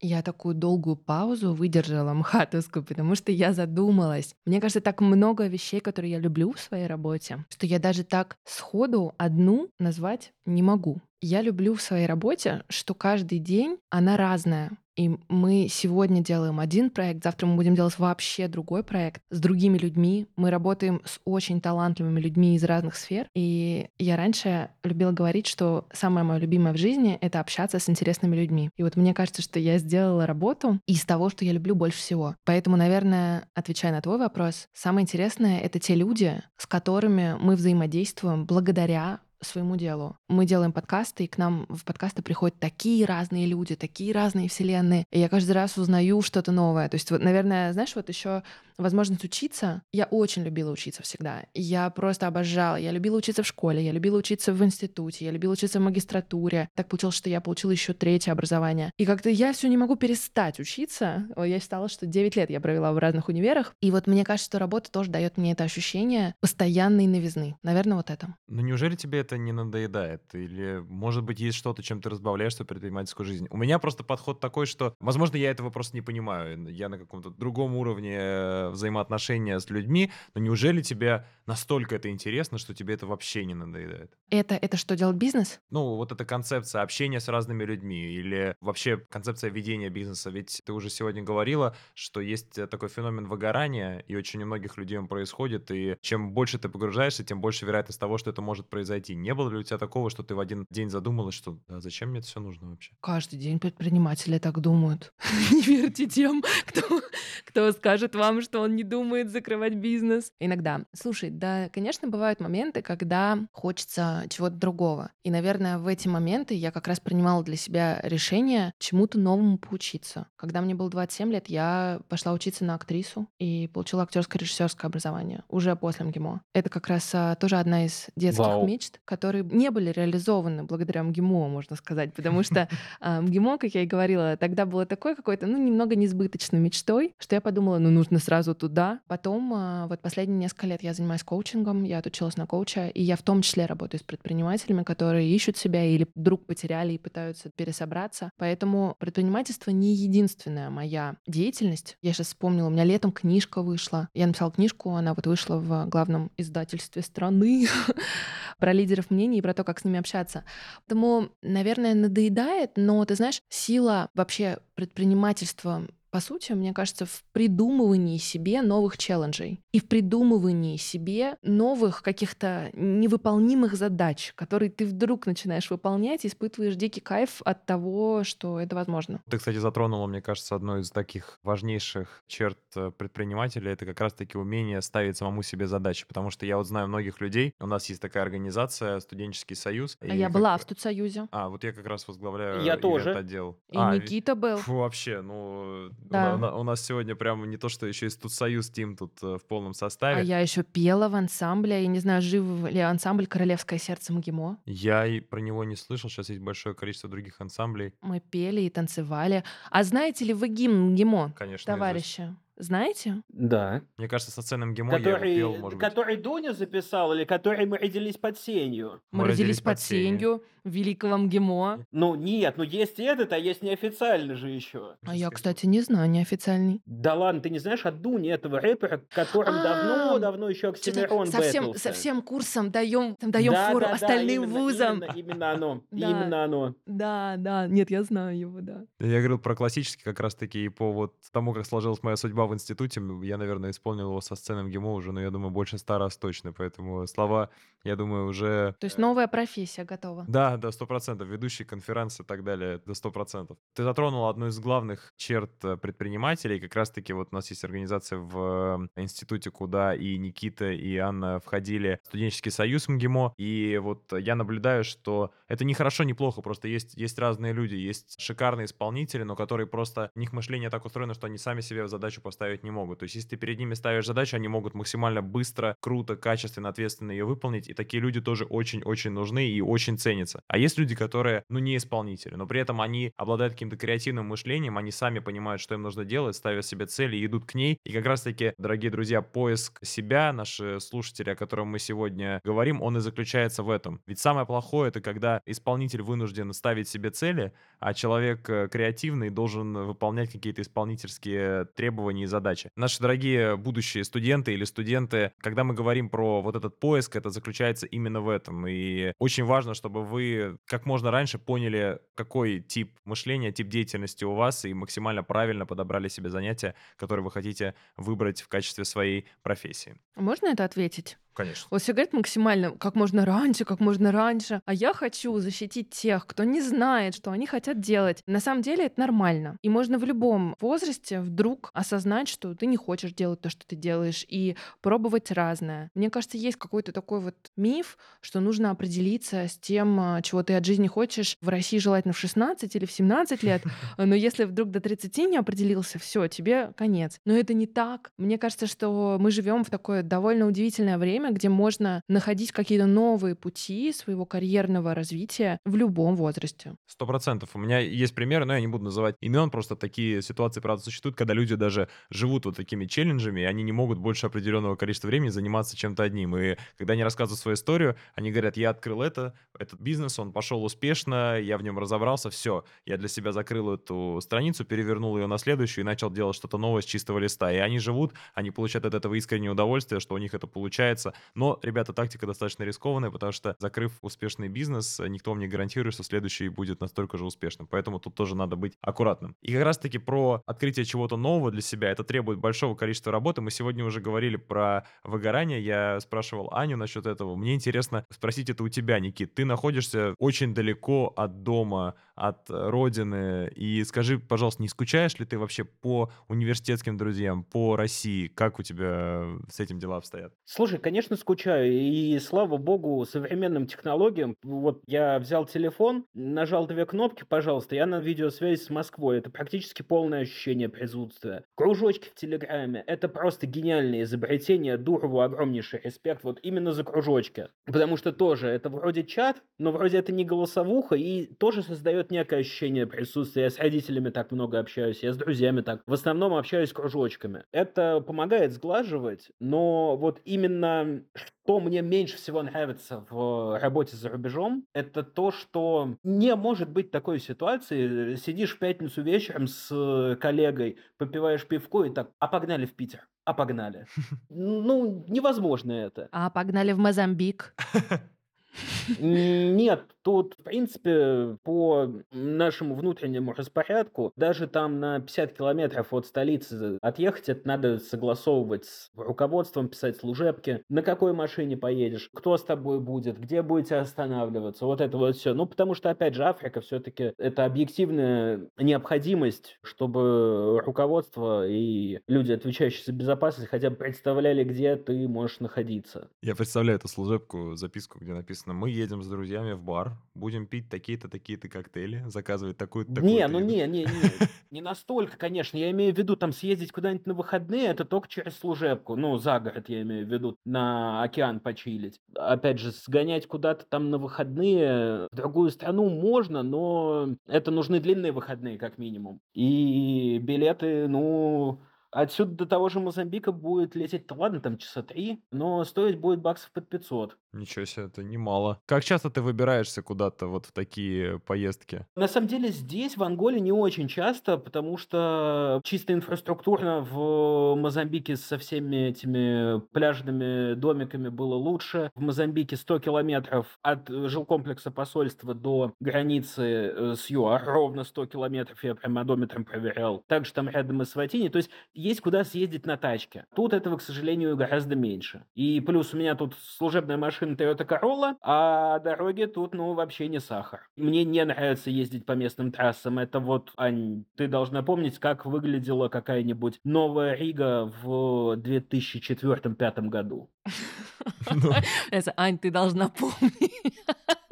Я такую долгую паузу выдержала мхатовскую, потому что я задумалась. Мне кажется, так много вещей, которые я люблю в своей работе, что я даже так сходу одну назвать не могу. Я люблю в своей работе, что каждый день она разная. И мы сегодня делаем один проект, завтра мы будем делать вообще другой проект с другими людьми. Мы работаем с очень талантливыми людьми из разных сфер. И я раньше любила говорить, что самое мое любимое в жизни — это общаться с интересными людьми. И вот мне кажется, что я сделала работу из того, что я люблю больше всего. Поэтому, наверное, отвечая на твой вопрос, самое интересное — это те люди, с которыми мы взаимодействуем благодаря своему делу. Мы делаем подкасты, и к нам в подкасты приходят такие разные люди, такие разные вселенные. И я каждый раз узнаю что-то новое. То есть, вот, наверное, знаешь, вот еще возможность учиться. Я очень любила учиться всегда. Я просто обожала. Я любила учиться в школе, я любила учиться в институте, я любила учиться в магистратуре. Так получилось, что я получила еще третье образование. И как-то я все не могу перестать учиться. Я считала, что 9 лет я провела в разных универах. И вот мне кажется, что работа тоже дает мне это ощущение постоянной новизны. Наверное, вот это. Ну неужели тебе это не надоедает? Или, может быть, есть что-то, чем ты разбавляешь свою предпринимательскую жизнь? У меня просто подход такой, что, возможно, я этого просто не понимаю. Я на каком-то другом уровне э, взаимоотношения с людьми, но неужели тебе настолько это интересно, что тебе это вообще не надоедает? Это, это что, делать бизнес? Ну, вот эта концепция общения с разными людьми или вообще концепция ведения бизнеса. Ведь ты уже сегодня говорила, что есть такой феномен выгорания, и очень у многих людей он происходит, и чем больше ты погружаешься, тем больше вероятность того, что это может произойти. Не было ли у тебя такого, что ты в один день задумалась, что а зачем мне это все нужно вообще? Каждый день предприниматели так думают. Не верьте тем, кто, кто скажет вам, что что он не думает закрывать бизнес. Иногда. Слушай, да, конечно, бывают моменты, когда хочется чего-то другого. И, наверное, в эти моменты я как раз принимала для себя решение чему-то новому поучиться. Когда мне было 27 лет, я пошла учиться на актрису и получила актерское режиссерское образование уже после МГИМО. Это как раз а, тоже одна из детских Вау. мечт, которые не были реализованы благодаря МГИМО, можно сказать, потому что а, МГИМО, как я и говорила, тогда было такой какой-то, ну, немного несбыточной мечтой, что я подумала, ну, нужно сразу туда. Потом, а, вот последние несколько лет я занимаюсь коучингом, я отучилась на коуча, и я в том числе работаю с предпринимателями, которые ищут себя или вдруг потеряли и пытаются пересобраться. Поэтому предпринимательство не единственная моя деятельность. Я сейчас вспомнила, у меня летом книжка вышла. Я написала книжку, она вот вышла в главном издательстве страны про лидеров мнений и про то, как с ними общаться. Поэтому, наверное, надоедает, но ты знаешь, сила вообще предпринимательства по сути, мне кажется, в придумывании себе новых челленджей и в придумывании себе новых каких-то невыполнимых задач, которые ты вдруг начинаешь выполнять и испытываешь дикий кайф от того, что это возможно. Ты, кстати, затронула, мне кажется, одну из таких важнейших черт э, предпринимателя. Это как раз-таки умение ставить самому себе задачи. Потому что я вот знаю многих людей. У нас есть такая организация, студенческий союз. А я как- была в студсоюзе. А, вот я как раз возглавляю Я тоже. отдел. И А, Никита был. Фу, вообще, ну, у Да. на- у, нас сегодня прям не то, что еще и Студсоюз Тим тут э, в полном составе. А я еще пела в ансамбле. Я не знаю, жив ли ансамбль «Королевское сердце МГИМО». Я и про него не слышал, сейчас есть большое количество других ансамблей. Мы пели и танцевали. А знаете ли вы гимн МГИМО, Конечно, товарищи? Знаете? Да. Мне кажется, со сцены МГИМО я его Который, пел, может быть. который Дуня записал или который мы родились под сенью? Мы, родились под сенью великого МГИМО. Ну нет, ну есть этот, а есть неофициальный же еще. А я, кстати, не знаю, неофициальный. Да ладно, ты не знаешь от Дуни этого рэпера, которым А, давно-давно еще Оксимирон со всем, бэтлился? со всем курсом даем, там даем Да, фору да, да, остальным именно, вузам. Именно, именно оно, Да. именно оно. Да, да, нет, я знаю его, да. Я говорил про классический как раз-таки и по вот тому, как сложилась моя судьба в институте. Я, наверное, исполнил его со сцены МГИМО уже, но я думаю, больше ста раз точно. Поэтому слова, я думаю, уже... То есть новая профессия готова. Да, да, сто процентов. Ведущий конференции и так далее, до сто процентов. Ты затронул одну из главных черт э, предпринимателей. Как раз-таки вот у нас есть организация в э, институте, куда и Никита, и Анна входили, студенческий союз МГИМО. И вот я наблюдаю, что это не хорошо, не плохо, просто есть, есть разные люди, есть шикарные исполнители, но которые просто, у них мышление так устроено, что они сами себе задачу поставить не могут. То есть если ты перед ними ставишь задачу, они могут максимально быстро, круто, качественно, ответственно ее выполнить, и такие люди тоже очень-очень нужны и очень ценятся. А есть люди, которые, ну, не исполнители, но при этом они обладают каким-то креативным мышлением, они сами понимают, что им нужно делать, ставят себе цели и идут к ней. И как раз-таки, дорогие друзья, поиск себя, наши слушатели, о котором мы сегодня говорим, он и заключается в этом. Ведь самое плохое это когда исполнитель вынужден ставить себе цели, а человек э, креативный должен выполнять какие-то исполнительские требования и задачи. Наши дорогие будущие студенты или студенты, когда мы говорим про вот этот поиск, это заключается именно в этом. И очень важно, чтобы вы как можно раньше поняли, какой тип мышления, тип деятельности у вас, и максимально правильно подобрали себе занятия, которые вы хотите выбрать в качестве своей профессии. Можно это ответить? Конечно. Вот все говорят максимально, как можно раньше, как можно раньше. А я хочу защитить тех, кто не знает, что они хотят делать. На самом деле это нормально. И можно в любом возрасте вдруг осознать, что ты не хочешь делать то, что ты делаешь, и пробовать разное. Мне кажется, есть какой-то такой вот миф, что нужно определиться с тем, а, чего ты от жизни хочешь. В России желательно в 16 или в 17 лет. Но если вдруг до 30 не определился, все, тебе конец. Но это не так. Мне кажется, что мы живем в такое довольно удивительное время, где можно находить какие-то новые пути своего карьерного развития в любом возрасте. Сто процентов. У меня есть примеры, но я не буду называть имен, просто такие ситуации, правда, существуют, когда люди даже живут вот такими челленджами, и они не могут больше определенного количества времени заниматься чем-то одним. И когда они рассказывают свою историю, они говорят, я открыл это, этот бизнес, он пошел успешно, я в нем разобрался, все, я для себя закрыл эту страницу, перевернул ее на следующую и начал делать что-то новое с чистого листа. И они живут, они получают от этого искреннее удовольствие, что у них это получается, Но, ребята, тактика достаточно рискованная, потому что, закрыв успешный бизнес, никто вам не гарантирует, что следующий будет настолько же успешным. Поэтому тут тоже надо быть аккуратным. И как раз-таки про открытие чего-то нового для себя, это требует большого количества работы. Мы сегодня уже говорили про выгорание. Я спрашивал Аню насчет этого. Мне интересно спросить это у тебя, Никит. Ты находишься очень далеко от дома, от родины. И скажи, пожалуйста, не скучаешь ли ты вообще по университетским друзьям, по России? Как у тебя с этим дела обстоят? Слушай, конечно, скучаю. И слава богу, современным технологиям. Вот я взял телефон, нажал две кнопки, пожалуйста, я на видеосвязи с Москвой. Это практически полное ощущение присутствия. Кружочки в Телеграме. Это просто гениальное изобретение. Дурову огромнейший респект вот именно за кружочки. Потому что тоже это вроде чат, но вроде это не голосовуха и тоже создает некое ощущение присутствия. Я с родителями так много общаюсь, я с друзьями так. В основном общаюсь кружочками. Это помогает сглаживать, но вот именно что мне меньше всего нравится в работе за рубежом, это то, что не может быть такой ситуации. Сидишь в пятницу вечером с коллегой, попиваешь пивко и так, а погнали в Питер. А погнали. Ну, невозможно это. А погнали в Мозамбик. Нет, тут, в принципе, по нашему внутреннему распорядку, даже там на 50 километров от столицы отъехать, это надо согласовывать с руководством, писать служебки, на какой машине поедешь, кто с тобой будет, где будете останавливаться, вот это вот все. Ну, потому что, опять же, Африка все-таки это объективная необходимость, чтобы руководство и люди, отвечающие за безопасность, хотя бы представляли, где ты можешь находиться. Я представляю эту служебку, записку, где написано мы едем с друзьями в бар, будем пить такие-то, такие-то коктейли, заказывать такую-то, Не, ну не, не, не, не настолько, конечно. Я имею в виду, там съездить куда-нибудь на выходные, это только через служебку. Ну, за город я имею в виду, на океан почилить. Опять же, сгонять куда-то там на выходные в другую страну можно, но это нужны длинные выходные, как минимум. И билеты, ну, Отсюда до того же Мозамбика будет лететь, ладно, там часа три, но стоить будет баксов под 500. Ничего себе, это немало. Как часто ты выбираешься куда-то вот в такие поездки? На самом деле здесь, в Анголе, не очень часто, потому что чисто инфраструктурно в Мозамбике со всеми этими пляжными домиками было лучше. В Мозамбике 100 километров от жилкомплекса посольства до границы э, с ЮАР, ровно 100 километров, я прям одометром проверял. Также там рядом и Сватини. То есть есть куда съездить на тачке. Тут этого, к сожалению, гораздо меньше. И плюс у меня тут служебная машина Toyota Corolla, а дороги тут, ну, вообще не сахар. Мне не нравится ездить по местным трассам. Это вот, Ань, ты должна помнить, как выглядела какая-нибудь новая Рига в 2004-2005 году. Ань, ты должна помнить.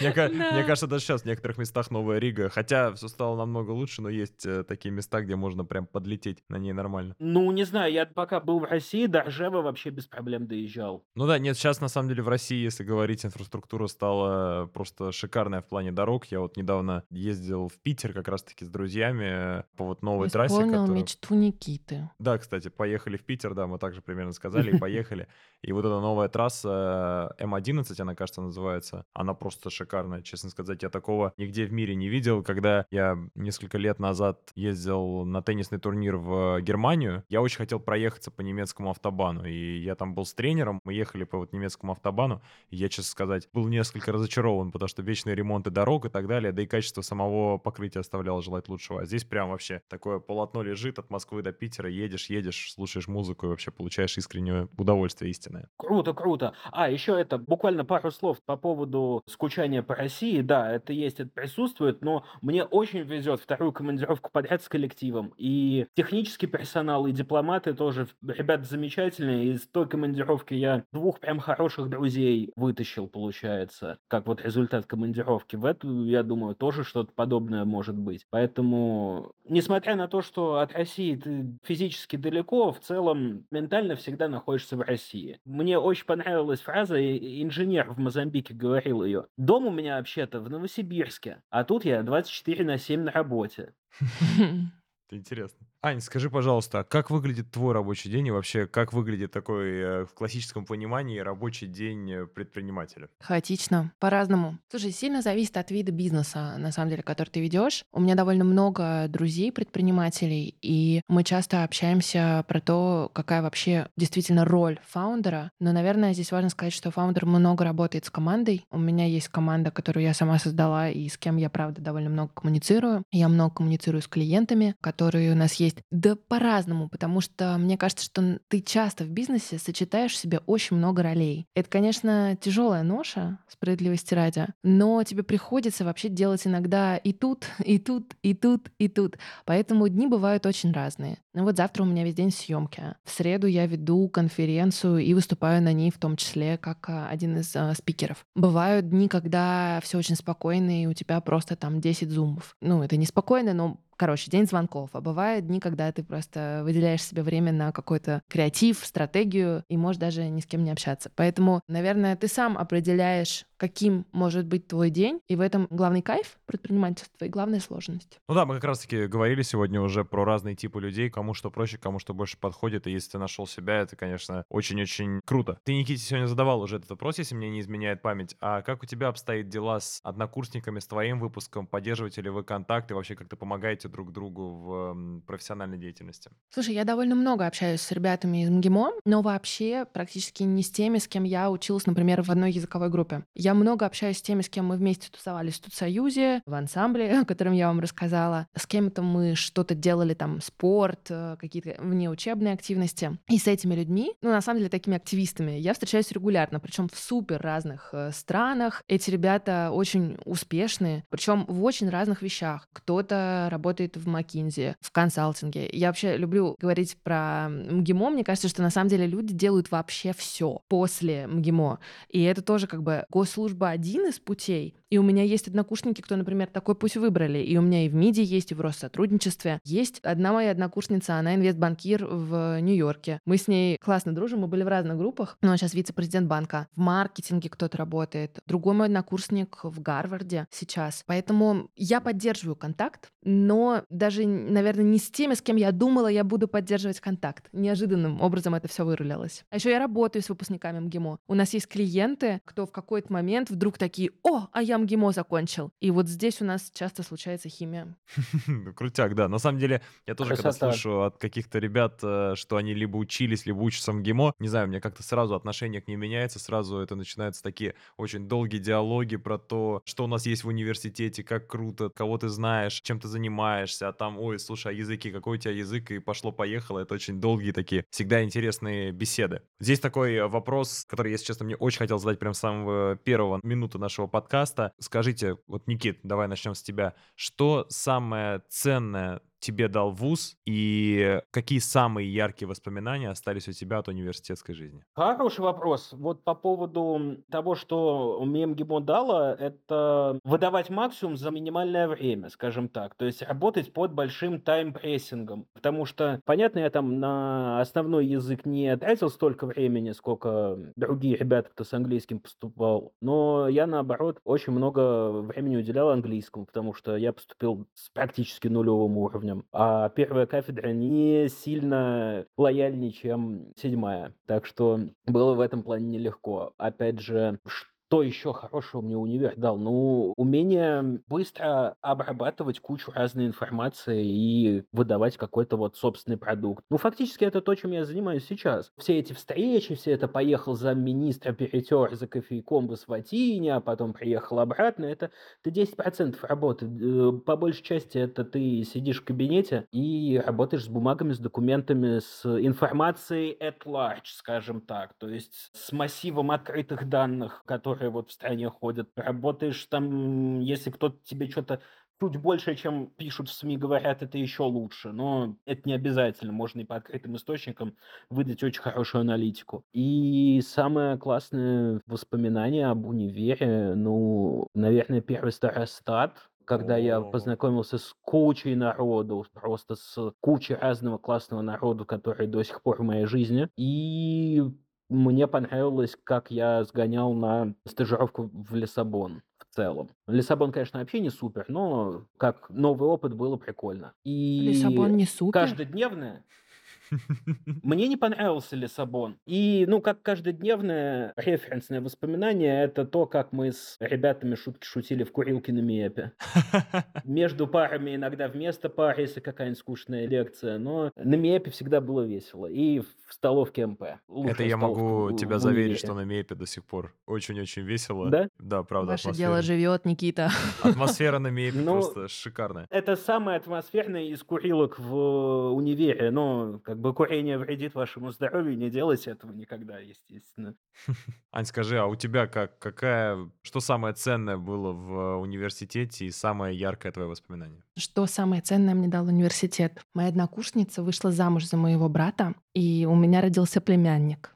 Мне, да. мне кажется, даже сейчас в некоторых местах Новая Рига, хотя все стало намного лучше, но есть э, такие места, где можно прям подлететь на ней нормально. Ну, не знаю, я пока был в России, до Ржева вообще без проблем доезжал. Ну да, нет, сейчас на самом деле в России, если говорить, инфраструктура стала просто шикарная в плане дорог. Я вот недавно ездил в Питер как раз-таки с друзьями э, по вот новой Исполнил трассе. Исполнил мечту Никиты. Да, кстати, поехали в Питер, да, мы также примерно сказали и поехали. И вот эта новая трасса э, М11, она, кажется, называется, она просто шикарная, честно сказать. Я такого нигде в мире не видел. Когда я несколько лет назад ездил на теннисный турнир в Германию, я очень хотел проехаться по немецкому автобану. И я там был с тренером, мы ехали по вот немецкому автобану. И я, честно сказать, был несколько разочарован, потому что вечные ремонты дорог и так далее, да и качество самого покрытия оставляло желать лучшего. А здесь прям вообще такое полотно лежит от Москвы до Питера, едешь, едешь, слушаешь музыку и вообще получаешь искреннее удовольствие истинное. Круто, круто. А, еще это, буквально пару слов по поводу скучания по России. Да, это есть, это присутствует, но мне очень везет вторую командировку подряд с коллективом. И технический персонал, и дипломаты тоже, ребята замечательные. Из той командировки я двух прям хороших друзей вытащил, получается, как вот результат командировки. В эту, я думаю, тоже что-то подобное может быть. Поэтому, несмотря на то, что от России ты физически далеко, в целом ментально всегда находишься в России. Мне очень понравилась фраза, инженер в Мозамбике говорил ее. Дом у меня вообще-то в Новосибирске, а тут я 24 на 7 на работе. Это интересно. Ань, скажи, пожалуйста, как выглядит твой рабочий день и вообще как выглядит такой э, в классическом понимании рабочий день э, предпринимателя? Хаотично, по-разному. Слушай, сильно зависит от вида бизнеса, на самом деле, который ты ведешь. У меня довольно много друзей предпринимателей, и мы часто общаемся про то, какая вообще действительно роль фаундера. Но, наверное, здесь важно сказать, что фаундер много работает с командой. У меня есть команда, которую я сама создала и с кем я, правда, довольно много коммуницирую. Я много коммуницирую с клиентами, которые у нас есть есть? Да по-разному, потому что мне кажется, что ты часто в бизнесе сочетаешь в себе очень много ролей. Это, конечно, тяжелая ноша, справедливости ради, но тебе приходится вообще делать иногда и тут, и тут, и тут, и тут. Поэтому дни бывают очень разные. Ну вот завтра у меня весь день съемки. В среду я веду конференцию и выступаю на ней в том числе как а, один из э, спикеров. Бывают дни, когда все очень спокойно, и у тебя просто там 10 зумов. Ну, это не спокойно, но Короче, день звонков. А бывают дни, когда ты просто выделяешь себе время на какой-то креатив, стратегию и можешь даже ни с кем не общаться. Поэтому, наверное, ты сам определяешь, каким может быть твой день, и в этом главный кайф предпринимательства и главная сложность. Ну да, мы как раз-таки говорили сегодня уже про разные типы людей, кому что проще, кому что больше подходит, и если ты нашел себя, это, конечно, очень-очень круто. Ты, Никите, сегодня задавал уже этот вопрос, если мне не изменяет память, а как у тебя обстоит дела с однокурсниками, с твоим выпуском, поддерживаете ли вы контакты, вообще как-то помогаете друг другу в профессиональной деятельности? Слушай, я довольно много общаюсь с ребятами из МГИМО, но вообще практически не с теми, с кем я училась, например, в одной языковой группе. Я много общаюсь с теми, с кем мы вместе тусовались в Тутсоюзе, в ансамбле, о котором я вам рассказала. С кем-то мы что-то делали, там, спорт, э, какие-то внеучебные активности. И с этими людьми, ну, на самом деле, такими активистами, я встречаюсь регулярно, причем в супер разных э, странах. Эти ребята очень успешные, причем в очень разных вещах. Кто-то работает в Макинзе, в консалтинге. Я вообще люблю говорить про МГИМО. Мне кажется, что на самом деле люди делают вообще все после МГИМО. И это тоже как бы гос служба один из путей, и у меня есть однокурсники, кто, например, такой путь выбрали. И у меня и в МИДе есть, и в Россотрудничестве. Есть одна моя однокурсница, она инвестбанкир в Нью-Йорке. Мы с ней классно дружим, мы были в разных группах, но сейчас вице-президент банка. В маркетинге кто-то работает. Другой мой однокурсник в Гарварде сейчас. Поэтому я поддерживаю контакт, но даже, наверное, не с теми, с кем я думала, я буду поддерживать контакт. Неожиданным образом это все вырулилось. А еще я работаю с выпускниками МГИМО. У нас есть клиенты, кто в какой-то момент вдруг такие, о, а я МГИМО закончил. И вот здесь у нас часто случается химия. Ну, крутяк, да. На самом деле, я тоже когда слышу от каких-то ребят, э, что они либо учились, либо учатся в МГИМО, не знаю, у меня как-то сразу отношение к ним меняется, сразу это начинаются такие очень долгие диалоги про то, что у нас есть в университете, как круто, кого ты знаешь, чем ты занимаешься, а там, ой, слушай, а языки, какой у тебя язык, и пошло-поехало. Это очень долгие такие, всегда интересные беседы. Здесь такой вопрос, который, если честно, мне очень хотел задать прям с самого первого минуты нашего подкаста. Скажите, вот, Никит, давай начнем с тебя. Что самое ценное тебе дал вуз и какие самые яркие воспоминания остались у тебя от университетской жизни? Хороший вопрос. Вот по поводу того, что мне МГИМО дало, это выдавать максимум за минимальное время, скажем так. То есть работать под большим таймпрессингом. Потому что, понятно, я там на основной язык не тратил столько времени, сколько другие ребята, кто с английским поступал. Но я, наоборот, очень много времени уделял английскому, потому что я поступил с практически нулевым уровнем уровнем, а первая кафедра не сильно лояльнее, чем седьмая. Так что было в этом плане нелегко. Опять же, что еще хорошего мне универ дал? Ну, умение быстро обрабатывать кучу разной информации и выдавать какой-то вот собственный продукт. Ну, фактически это то, чем я занимаюсь сейчас. Все эти встречи, все это поехал за министра, перетер за кофейком в Асватине, а потом приехал обратно, это, это 10% работы. Э, по большей части это ты сидишь в кабинете и работаешь с бумагами, с документами, с информацией at large, скажем так. То есть с массивом открытых данных, которые которые вот в стране ходят. Работаешь там, если кто-то тебе что-то чуть больше, чем пишут в СМИ, говорят, это еще лучше. Но это не обязательно. Можно и по открытым источникам выдать очень хорошую аналитику. И самое классное воспоминание об универе, ну, наверное, первый старостат, когда я познакомился с кучей народу, просто с кучей разного классного народу, который до сих пор в моей жизни. И мне понравилось, как я сгонял на стажировку в Лиссабон в целом. Лиссабон, конечно, вообще не супер, но как новый опыт было прикольно. Лиссабон И не супер? каждодневное мне не понравился Лиссабон. И, ну, как каждодневное референсное воспоминание, это то, как мы с ребятами шутки шутили в курилке на МИЭПе. Между парами иногда вместо пар, если какая-нибудь скучная лекция, но на МИЭПе всегда было весело. И в столовке МП. Это я могу тебя заверить, что на Мейпе до сих пор очень-очень весело. Да? Да, правда, Ваше дело живет, Никита. Атмосфера на Мейпе Ну, просто шикарная. Это самое атмосферное из курилок в универе. Но как бы курение вредит вашему здоровью, не делайте этого никогда, естественно. Ань, скажи, а у тебя как, какая, что самое ценное было в университете и самое яркое твое воспоминание? Что самое ценное мне дал университет? Моя однокурсница вышла замуж за моего брата, и у меня родился племянник.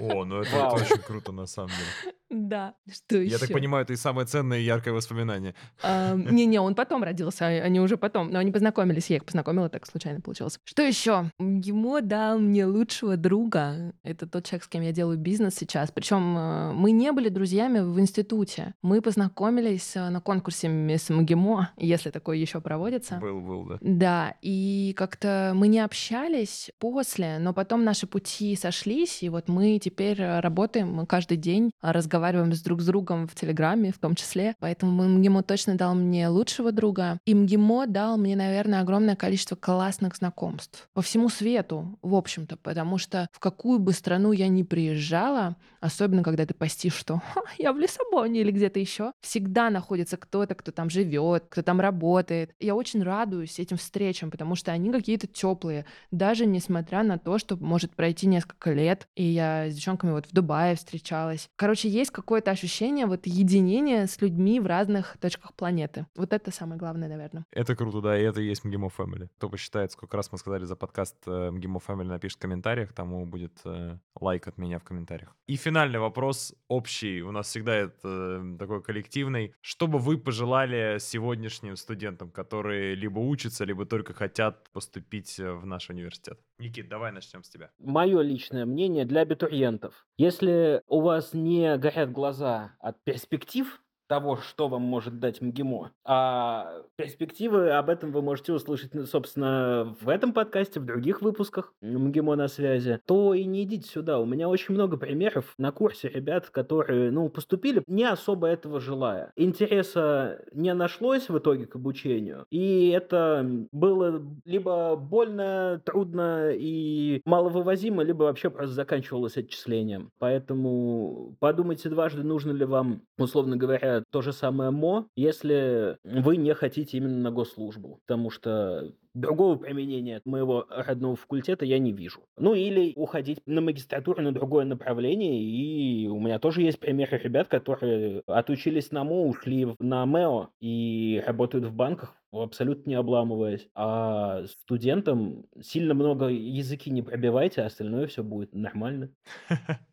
О, ну это, это очень круто на самом деле. Да. Что Я так еще? понимаю, это и самое ценное и яркое воспоминание. Не-не, он потом родился, а они уже потом. Но они познакомились, я их познакомила, так случайно получилось. Что еще? Ему дал мне лучшего друга. Это тот человек, с кем я делаю бизнес сейчас. Причем э, мы не были друзьями в институте. Мы познакомились э, на конкурсе Мисс МГИМО, если такое еще проводится. Был, был, да. Да, и как-то мы не общались после, но потом наши пути сошлись, и вот мы теперь э, работаем, мы каждый день а, разговариваем с друг с другом в Телеграме в том числе, поэтому МГИМО точно дал мне лучшего друга, и МГИМО дал мне, наверное, огромное количество классных знакомств по всему свету, в общем-то, потому что в какую бы страну я ни приезжала, особенно когда ты постишь, что «Ха, я в Лиссабоне или где-то еще, всегда находится кто-то, кто там живет, кто там работает. Я очень радуюсь этим встречам, потому что они какие-то теплые, даже несмотря на то, что может пройти несколько лет, и я с девчонками вот в Дубае встречалась. Короче, есть какое-то ощущение вот единения с людьми в разных точках планеты. Вот это самое главное, наверное. Это круто, да, и это и есть МГИМО Family. Кто посчитает, сколько раз мы сказали за подкаст э, МГИМО Family, напишет в комментариях, тому будет э, лайк от меня в комментариях. И финальный вопрос, общий, у нас всегда это э, такой коллективный. Что бы вы пожелали сегодняшним студентам, которые либо учатся, либо только хотят поступить э, в наш университет? Никит, давай начнем с тебя. Мое личное мнение для абитуриентов. Если у вас не горят глаза от перспектив того, что вам может дать МГИМО, а перспективы об этом вы можете услышать, ну, собственно, в этом подкасте, в других выпусках МГИМО на связи, то и не идите сюда. У меня очень много примеров на курсе ребят, которые, ну, поступили не особо этого желая. Интереса не нашлось в итоге к обучению, и это было либо больно, трудно и маловывозимо, либо вообще просто заканчивалось отчислением. Поэтому подумайте дважды, нужно ли вам, условно говоря, то же самое МО, если вы не хотите именно на госслужбу, потому что другого применения моего родного факультета я не вижу. Ну или уходить на магистратуру на другое направление, и у меня тоже есть примеры ребят, которые отучились на МО, ушли на МЭО и работают в банках, абсолютно не обламываясь. А студентам сильно много языки не пробивайте, а остальное все будет нормально.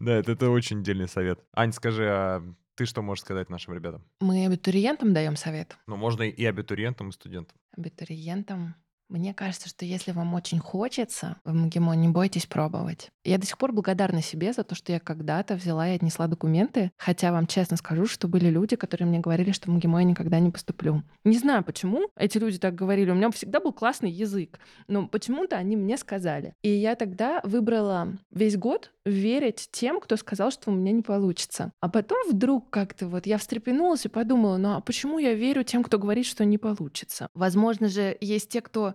Да, это, это очень дельный совет. Ань, скажи, а ты что можешь сказать нашим ребятам? Мы абитуриентам даем совет. Ну, можно и абитуриентам, и студентам. абитуриентам. Мне кажется, что если вам очень хочется в МГИМО, не бойтесь пробовать. Я до сих пор благодарна себе за то, что я когда-то взяла и отнесла документы, хотя вам честно скажу, что были люди, которые мне говорили, что в МГИМО я никогда не поступлю. Не знаю, почему эти люди так говорили. У меня всегда был классный язык, но почему-то они мне сказали. И я тогда выбрала весь год верить тем, кто сказал, что у меня не получится. А потом вдруг как-то вот я встрепенулась и подумала, ну а почему я верю тем, кто говорит, что не получится? Возможно же, есть те, кто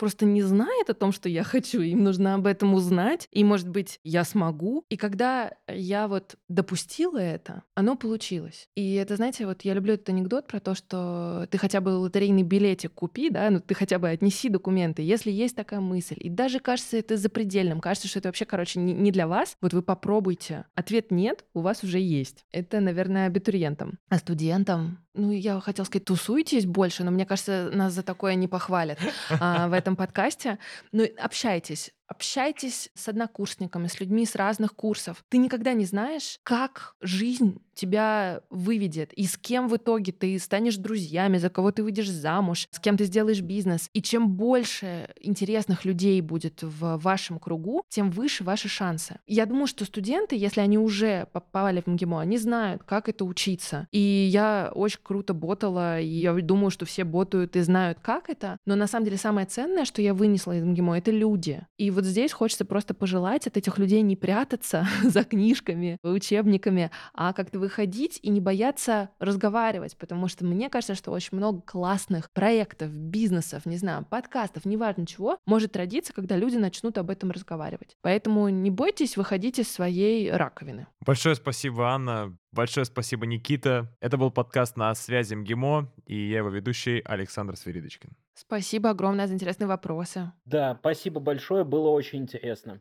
просто не знает о том, что я хочу, им нужно об этом узнать, и, может быть, я смогу. И когда я вот допустила это, оно получилось. И это, знаете, вот я люблю этот анекдот про то, что ты хотя бы лотерейный билетик купи, да, ну ты хотя бы отнеси документы, если есть такая мысль. И даже кажется это запредельным, кажется, что это вообще, короче, не, не для вас. Вот вы попробуйте. Ответ нет, у вас уже есть. Это, наверное, абитуриентам. А студентам, ну, я хотела сказать, тусуйтесь больше, но мне кажется, нас за такое не похвалят а, в этом подкасте. Ну, общайтесь. Общайтесь с однокурсниками, с людьми с разных курсов. Ты никогда не знаешь, как жизнь тебя выведет, и с кем в итоге ты станешь друзьями, за кого ты выйдешь замуж, с кем ты сделаешь бизнес. И чем больше интересных людей будет в вашем кругу, тем выше ваши шансы. Я думаю, что студенты, если они уже попали в МГИМО, они знают, как это учиться. И я очень круто ботала, и я думаю, что все ботают и знают, как это. Но на самом деле самое ценное, что я вынесла из МГИМО, это люди. И вот здесь хочется просто пожелать от этих людей не прятаться за книжками, учебниками, а как-то выходить и не бояться разговаривать, потому что мне кажется, что очень много классных проектов, бизнесов, не знаю, подкастов, неважно чего, может родиться, когда люди начнут об этом разговаривать. Поэтому не бойтесь выходить из своей раковины. Большое спасибо, Анна. Большое спасибо, Никита. Это был подкаст на связи МГИМО, и я его ведущий Александр Свиридочкин. Спасибо огромное за интересные вопросы. Да, спасибо большое, было очень интересно.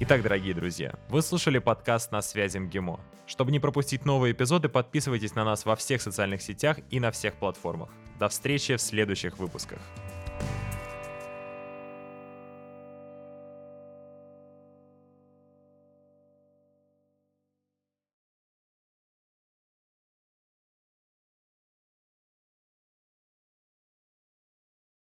Итак, дорогие друзья, вы слушали подкаст «На связи МГИМО». Чтобы не пропустить новые эпизоды, подписывайтесь на нас во всех социальных сетях и на всех платформах. До встречи в следующих выпусках.